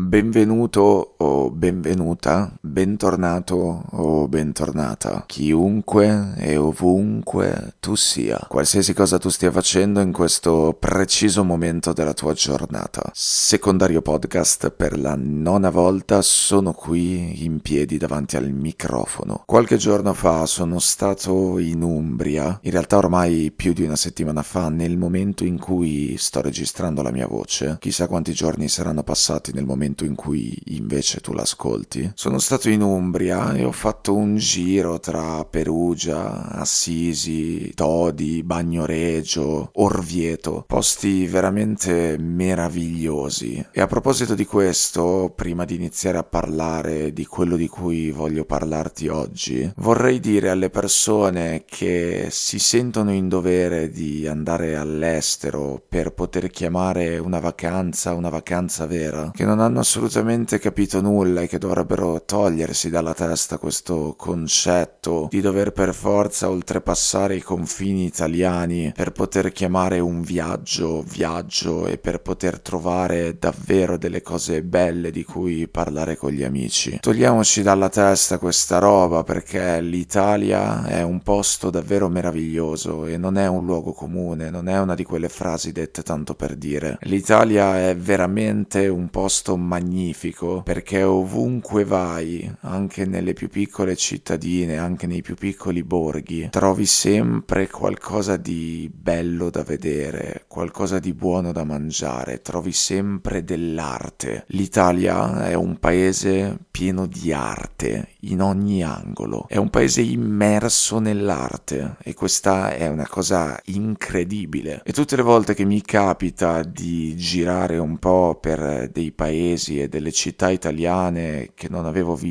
Benvenuto o benvenuta, bentornato o bentornata, chiunque e ovunque tu sia, qualsiasi cosa tu stia facendo in questo preciso momento della tua giornata. Secondario podcast per la nona volta sono qui in piedi davanti al microfono. Qualche giorno fa sono stato in Umbria, in realtà ormai più di una settimana fa, nel momento in cui sto registrando la mia voce. Chissà quanti giorni saranno passati nel momento in cui invece tu l'ascolti. Sono stato in Umbria e ho fatto un giro tra Perugia, Assisi, Todi, Bagnoregio, Orvieto, posti veramente meravigliosi. E a proposito di questo, prima di iniziare a parlare di quello di cui voglio parlarti oggi, vorrei dire alle persone che si sentono in dovere di andare all'estero per poter chiamare una vacanza una vacanza vera, che non hanno assolutamente capito nulla e che dovrebbero togliersi dalla testa questo concetto di dover per forza oltrepassare i confini italiani per poter chiamare un viaggio viaggio e per poter trovare davvero delle cose belle di cui parlare con gli amici. Togliamoci dalla testa questa roba perché l'Italia è un posto davvero meraviglioso e non è un luogo comune, non è una di quelle frasi dette tanto per dire. L'Italia è veramente un posto magnifico perché ovunque vai, anche nelle più piccole cittadine, anche nei più piccoli borghi, trovi sempre qualcosa di bello da vedere, qualcosa di buono da mangiare, trovi sempre dell'arte. L'Italia è un paese pieno di arte in ogni angolo, è un paese immerso nell'arte e questa è una cosa incredibile. E tutte le volte che mi capita di girare un po' per dei paesi e delle città italiane che non avevo visto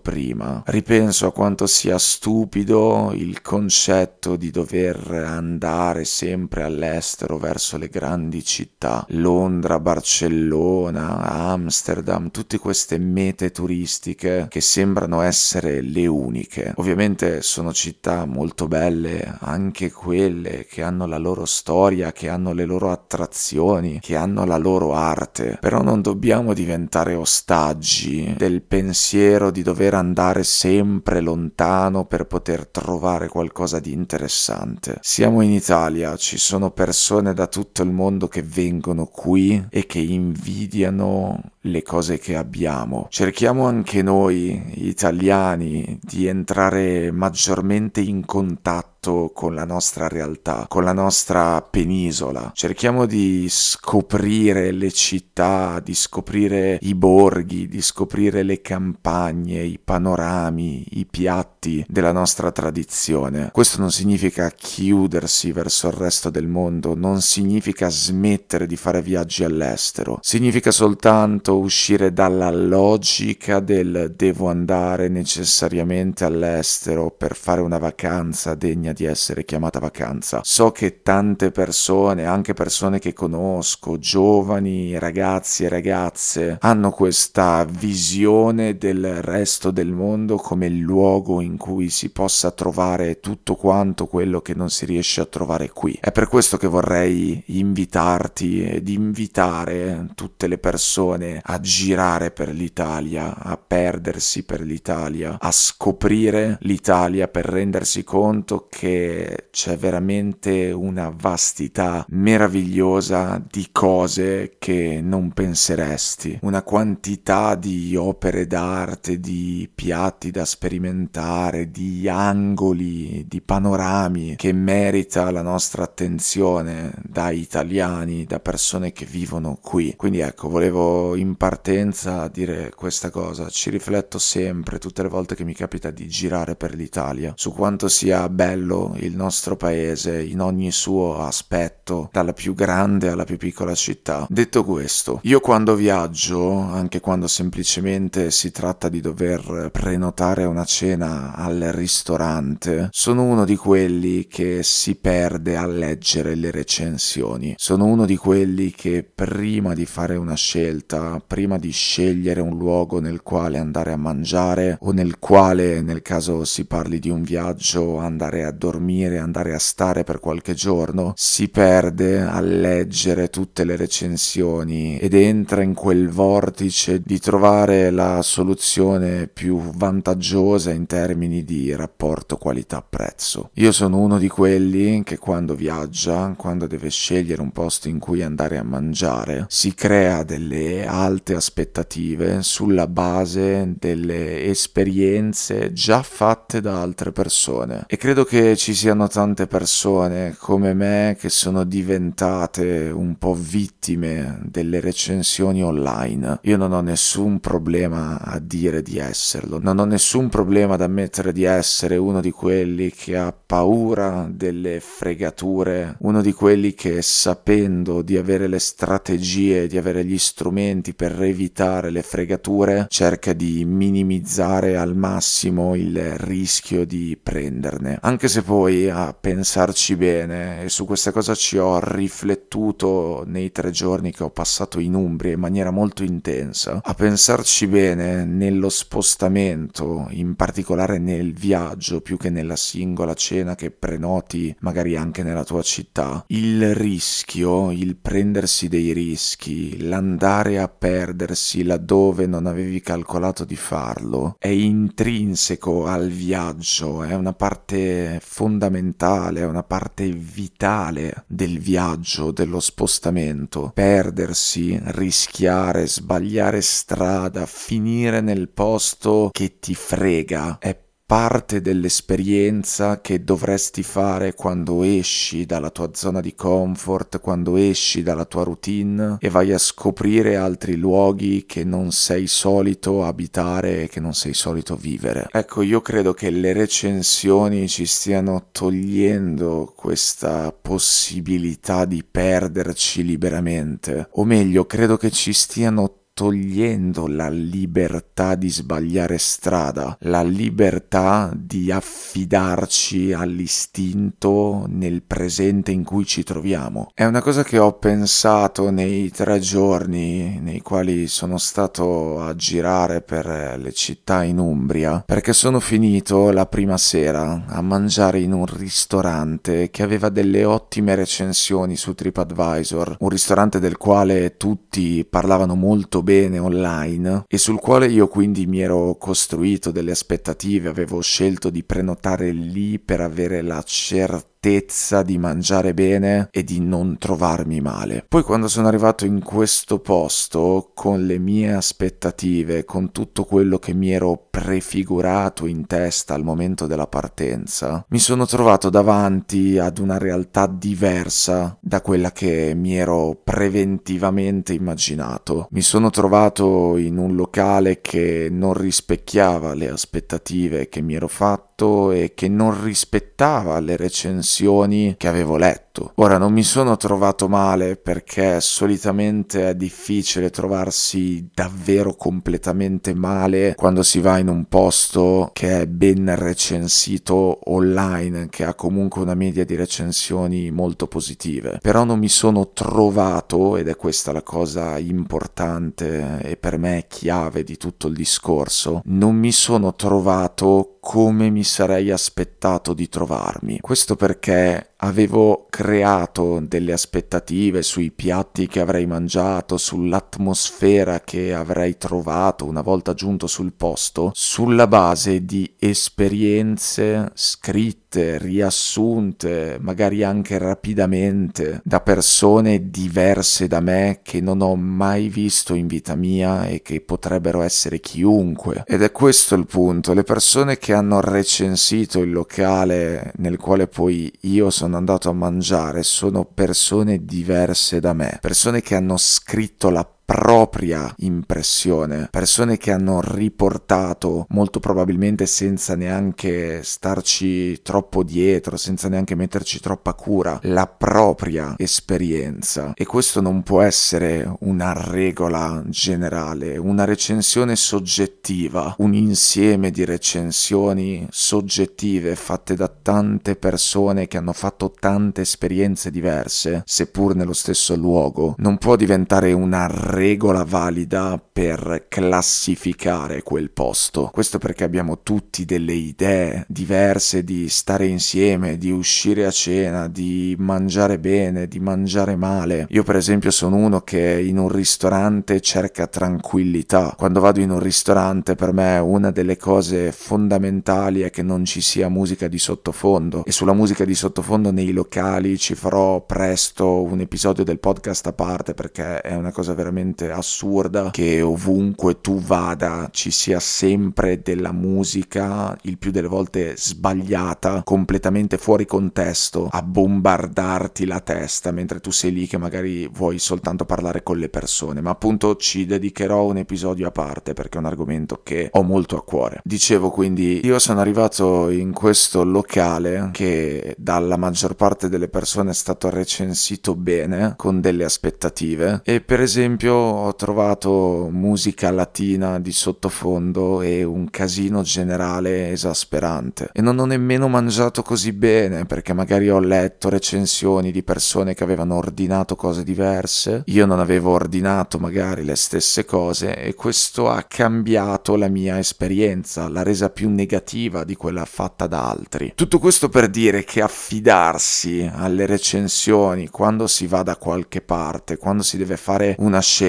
prima. Ripenso a quanto sia stupido il concetto di dover andare sempre all'estero verso le grandi città. Londra, Barcellona, Amsterdam, tutte queste mete turistiche che sembrano essere le uniche. Ovviamente sono città molto belle, anche quelle che hanno la loro storia, che hanno le loro attrazioni, che hanno la loro arte, però non dobbiamo diventare ostaggi del pensiero di dover andare sempre lontano per poter trovare qualcosa di interessante. Siamo in Italia, ci sono persone da tutto il mondo che vengono qui e che invidiano le cose che abbiamo. Cerchiamo anche noi, italiani, di entrare maggiormente in contatto contatto con la nostra realtà, con la nostra penisola. Cerchiamo di scoprire le città, di scoprire i borghi, di scoprire le campagne, i panorami, i piatti della nostra tradizione. Questo non significa chiudersi verso il resto del mondo, non significa smettere di fare viaggi all'estero, significa soltanto uscire dalla logica del devo andare necessariamente all'estero per fare una vacanza degna di essere chiamata vacanza. So che tante persone, anche persone che conosco, giovani, ragazzi e ragazze, hanno questa visione del resto del mondo come il luogo in cui si possa trovare tutto quanto quello che non si riesce a trovare qui. È per questo che vorrei invitarti ed invitare tutte le persone a girare per l'Italia, a perdersi per l'Italia, a scoprire l'Italia per rendersi conto che che c'è veramente una vastità meravigliosa di cose che non penseresti, una quantità di opere d'arte, di piatti da sperimentare, di angoli, di panorami che merita la nostra attenzione da italiani, da persone che vivono qui. Quindi ecco, volevo in partenza dire questa cosa, ci rifletto sempre tutte le volte che mi capita di girare per l'Italia su quanto sia bello bello il nostro paese in ogni suo aspetto, dalla più grande alla più piccola città. Detto questo, io quando viaggio, anche quando semplicemente si tratta di dover prenotare una cena al ristorante, sono uno di quelli che si perde a leggere le recensioni. Sono uno di quelli che prima di fare una scelta, prima di scegliere un luogo nel quale andare a mangiare o nel quale, nel caso si parli di un viaggio, andare a dormire, andare a stare per qualche giorno, si perde a leggere tutte le recensioni ed entra in quel vortice di trovare la soluzione più vantaggiosa in termini di rapporto qualità-prezzo. Io sono uno di quelli che quando viaggia, quando deve scegliere un posto in cui andare a mangiare, si crea delle alte aspettative sulla base delle esperienze già fatte da altre persone. E credo che ci siano tante persone come me che sono diventate un po' vittime delle recensioni online. Io non ho nessun problema a dire di esserlo, non ho nessun problema ad ammettere di essere uno di quelli che ha paura delle fregature, uno di quelli che sapendo di avere le strategie, di avere gli strumenti per evitare le fregature, cerca di minimizzare al massimo il rischio di prenderne. Anche se poi a pensarci bene, e su questa cosa ci ho riflettuto nei tre giorni che ho passato in Umbria in maniera molto intensa, a pensarci bene nello spostamento, in particolare nel viaggio più che nella singola cena che prenoti magari anche nella tua città, il rischio, il prendersi dei rischi, l'andare a perdersi laddove non avevi calcolato di farlo, è intrinseco al viaggio, è una parte fondamentale, è una parte vitale del viaggio, dello spostamento. Perdersi, rischiare, sbagliare strada, finire nel posto che ti frega, è parte dell'esperienza che dovresti fare quando esci dalla tua zona di comfort, quando esci dalla tua routine e vai a scoprire altri luoghi che non sei solito abitare e che non sei solito vivere. Ecco, io credo che le recensioni ci stiano togliendo questa possibilità di perderci liberamente, o meglio, credo che ci stiano togliendo la libertà di sbagliare strada, la libertà di affidarci all'istinto nel presente in cui ci troviamo. È una cosa che ho pensato nei tre giorni nei quali sono stato a girare per le città in Umbria, perché sono finito la prima sera a mangiare in un ristorante che aveva delle ottime recensioni su TripAdvisor, un ristorante del quale tutti parlavano molto bene online e sul quale io quindi mi ero costruito delle aspettative, avevo scelto di prenotare lì per avere la certezza certezza di mangiare bene e di non trovarmi male. Poi quando sono arrivato in questo posto, con le mie aspettative, con tutto quello che mi ero prefigurato in testa al momento della partenza, mi sono trovato davanti ad una realtà diversa da quella che mi ero preventivamente immaginato. Mi sono trovato in un locale che non rispecchiava le aspettative che mi ero fatto e che non rispettava le recensioni che avevo letto. Ora non mi sono trovato male perché solitamente è difficile trovarsi davvero completamente male quando si va in un posto che è ben recensito online, che ha comunque una media di recensioni molto positive. Però non mi sono trovato, ed è questa la cosa importante e per me chiave di tutto il discorso, non mi sono trovato come mi sarei aspettato di trovarmi. Questo perché avevo creato delle aspettative sui piatti che avrei mangiato, sull'atmosfera che avrei trovato una volta giunto sul posto, sulla base di esperienze scritte, riassunte, magari anche rapidamente, da persone diverse da me che non ho mai visto in vita mia e che potrebbero essere chiunque. Ed è questo il punto, le persone che hanno recensito il locale nel quale poi io sono andato a mangiare sono persone diverse da me, persone che hanno scritto la propria impressione, persone che hanno riportato molto probabilmente senza neanche starci troppo dietro, senza neanche metterci troppa cura, la propria esperienza. E questo non può essere una regola generale, una recensione soggettiva, un insieme di recensioni soggettive fatte da tante persone che hanno fatto tante esperienze diverse, seppur nello stesso luogo, non può diventare una regola valida per classificare quel posto. Questo perché abbiamo tutti delle idee diverse di stare insieme, di uscire a cena, di mangiare bene, di mangiare male. Io per esempio sono uno che in un ristorante cerca tranquillità. Quando vado in un ristorante per me una delle cose fondamentali è che non ci sia musica di sottofondo e sulla musica di sottofondo nei locali ci farò presto un episodio del podcast a parte perché è una cosa veramente assurda che ovunque tu vada ci sia sempre della musica, il più delle volte sbagliata, completamente fuori contesto, a bombardarti la testa mentre tu sei lì che magari vuoi soltanto parlare con le persone. Ma appunto ci dedicherò un episodio a parte perché è un argomento che ho molto a cuore. Dicevo quindi, io sono arrivato in questo locale che dalla maggior parte delle persone è stato recensito bene, con delle aspettative, e per esempio ho trovato musica latina di sottofondo e un casino generale esasperante. E non ho nemmeno mangiato così bene perché magari ho letto recensioni di persone che avevano ordinato cose diverse, io non avevo ordinato magari le stesse cose e questo ha cambiato la mia esperienza, l'ha resa più negativa di quella fatta da altri. Tutto questo per dire che affidarsi alle recensioni quando si va da qualche parte, quando si deve fare una scelta,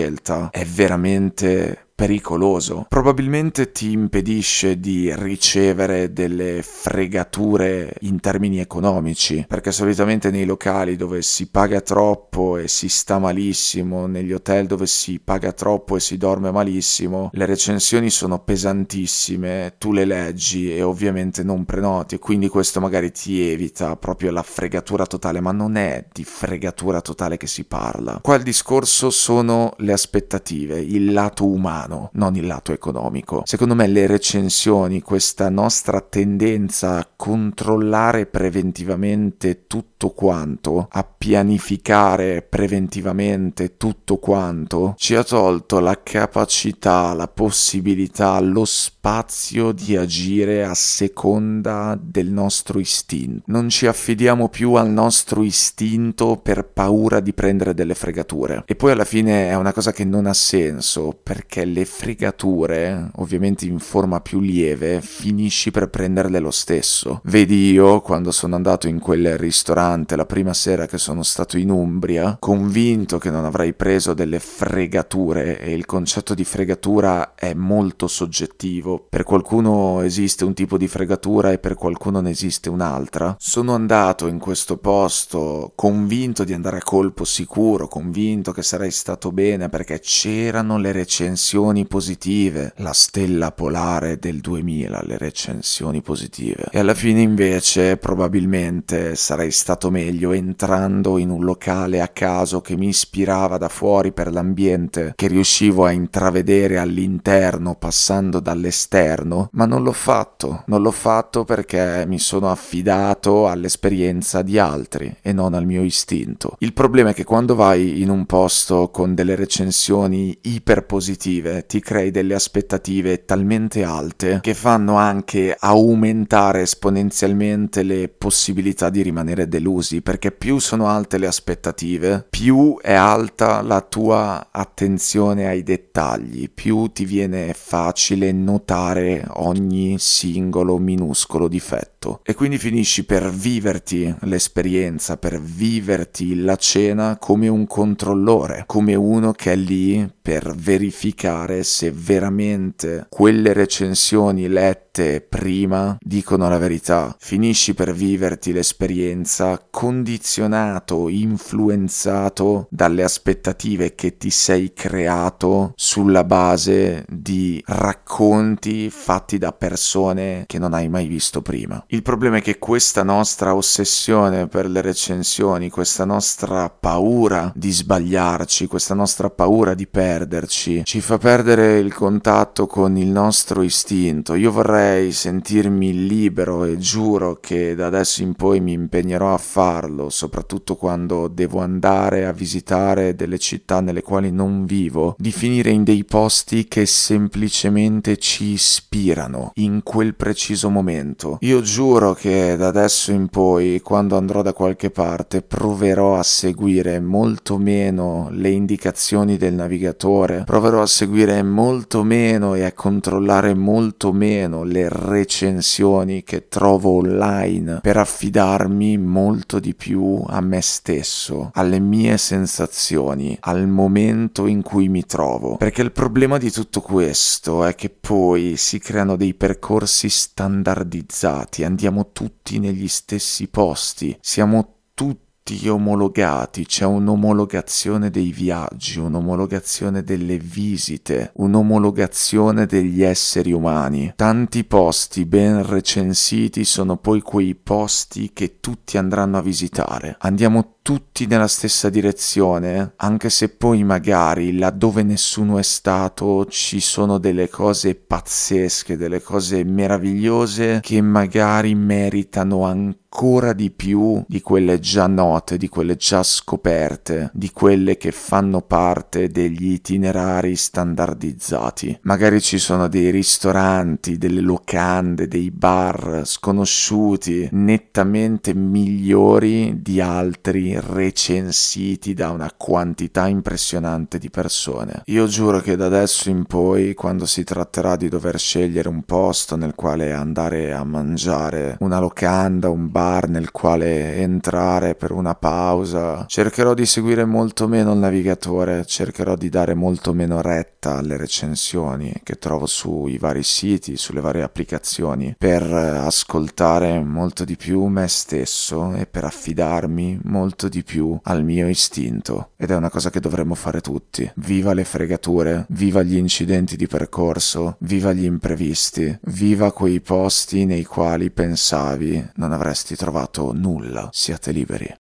è veramente pericoloso. Probabilmente ti impedisce di ricevere delle fregature in termini economici, perché solitamente nei locali dove si paga troppo e si sta malissimo, negli hotel dove si paga troppo e si dorme malissimo, le recensioni sono pesantissime, tu le leggi e ovviamente non prenoti, quindi questo magari ti evita proprio la fregatura totale, ma non è di fregatura totale che si parla. Qua il discorso sono le aspettative, il lato umano umano, non il lato economico. Secondo me le recensioni, questa nostra tendenza a controllare preventivamente tutto quanto, a pianificare preventivamente tutto quanto, ci ha tolto la capacità, la possibilità, lo spazio di agire a seconda del nostro istinto. Non ci affidiamo più al nostro istinto per paura di prendere delle fregature. E poi alla fine è una cosa che non ha senso perché le fregature, ovviamente in forma più lieve, finisci per prenderle lo stesso. Vedi io quando sono andato in quel ristorante la prima sera che sono stato in Umbria, convinto che non avrei preso delle fregature e il concetto di fregatura è molto soggettivo. Per qualcuno esiste un tipo di fregatura e per qualcuno ne esiste un'altra. Sono andato in questo posto convinto di andare a colpo sicuro, convinto che sarei stato bene perché c'erano le recensioni positive, la stella polare del 2000, le recensioni positive. E alla fine invece probabilmente sarei stato meglio entrando in un locale a caso che mi ispirava da fuori per l'ambiente, che riuscivo a intravedere all'interno passando dall'esterno, ma non l'ho fatto, non l'ho fatto perché mi sono affidato all'esperienza di altri e non al mio istinto. Il problema è che quando vai in un posto con delle recensioni iperpositive, ti crei delle aspettative talmente alte che fanno anche aumentare esponenzialmente le possibilità di rimanere delusi, perché più sono alte le aspettative, più è alta la tua attenzione ai dettagli, più ti viene facile notare ogni singolo minuscolo difetto e quindi finisci per viverti l'esperienza, per viverti la cena come un controllore, come uno che è lì per verificare se veramente quelle recensioni lette prima dicono la verità. Finisci per viverti l'esperienza condizionato, influenzato dalle aspettative che ti sei creato sulla base di racconti fatti da persone che non hai mai visto prima. Il problema è che questa nostra ossessione per le recensioni, questa nostra paura di sbagliarci, questa nostra paura di perderci, ci fa perdere il contatto con il nostro istinto. Io vorrei sentirmi libero e giuro che da adesso in poi mi impegnerò a farlo, soprattutto quando devo andare a visitare delle città nelle quali non vivo, di finire in dei posti che semplicemente ci ispirano in quel preciso momento. Io giuro che da adesso in poi, quando andrò da qualche parte, proverò a seguire molto meno le indicazioni del navigatore, proverò a seguire molto meno e a controllare molto meno le recensioni che trovo online per affidarmi molto di più a me stesso, alle mie sensazioni, al momento in cui mi trovo. Perché il problema di tutto questo è che poi si creano dei percorsi standardizzati, andiamo tutti negli stessi posti, siamo tutti omologati, c'è un'omologazione dei viaggi, un'omologazione delle visite, un'omologazione degli esseri umani. Tanti posti ben recensiti sono poi quei posti che tutti andranno a visitare. Andiamo tutti nella stessa direzione, anche se poi magari laddove nessuno è stato ci sono delle cose pazzesche, delle cose meravigliose che magari meritano ancora di più di quelle già note, di quelle già scoperte, di quelle che fanno parte degli itinerari standardizzati. Magari ci sono dei ristoranti, delle locande, dei bar sconosciuti, nettamente migliori di altri recensiti da una quantità impressionante di persone. Io giuro che da adesso in poi, quando si tratterà di dover scegliere un posto nel quale andare a mangiare, una locanda, un bar nel quale entrare per una pausa, cercherò di seguire molto meno il navigatore, cercherò di dare molto meno retta alle recensioni che trovo sui vari siti, sulle varie applicazioni, per ascoltare molto di più me stesso e per affidarmi molto di più al mio istinto ed è una cosa che dovremmo fare tutti. Viva le fregature, viva gli incidenti di percorso, viva gli imprevisti, viva quei posti nei quali pensavi non avresti trovato nulla. Siate liberi.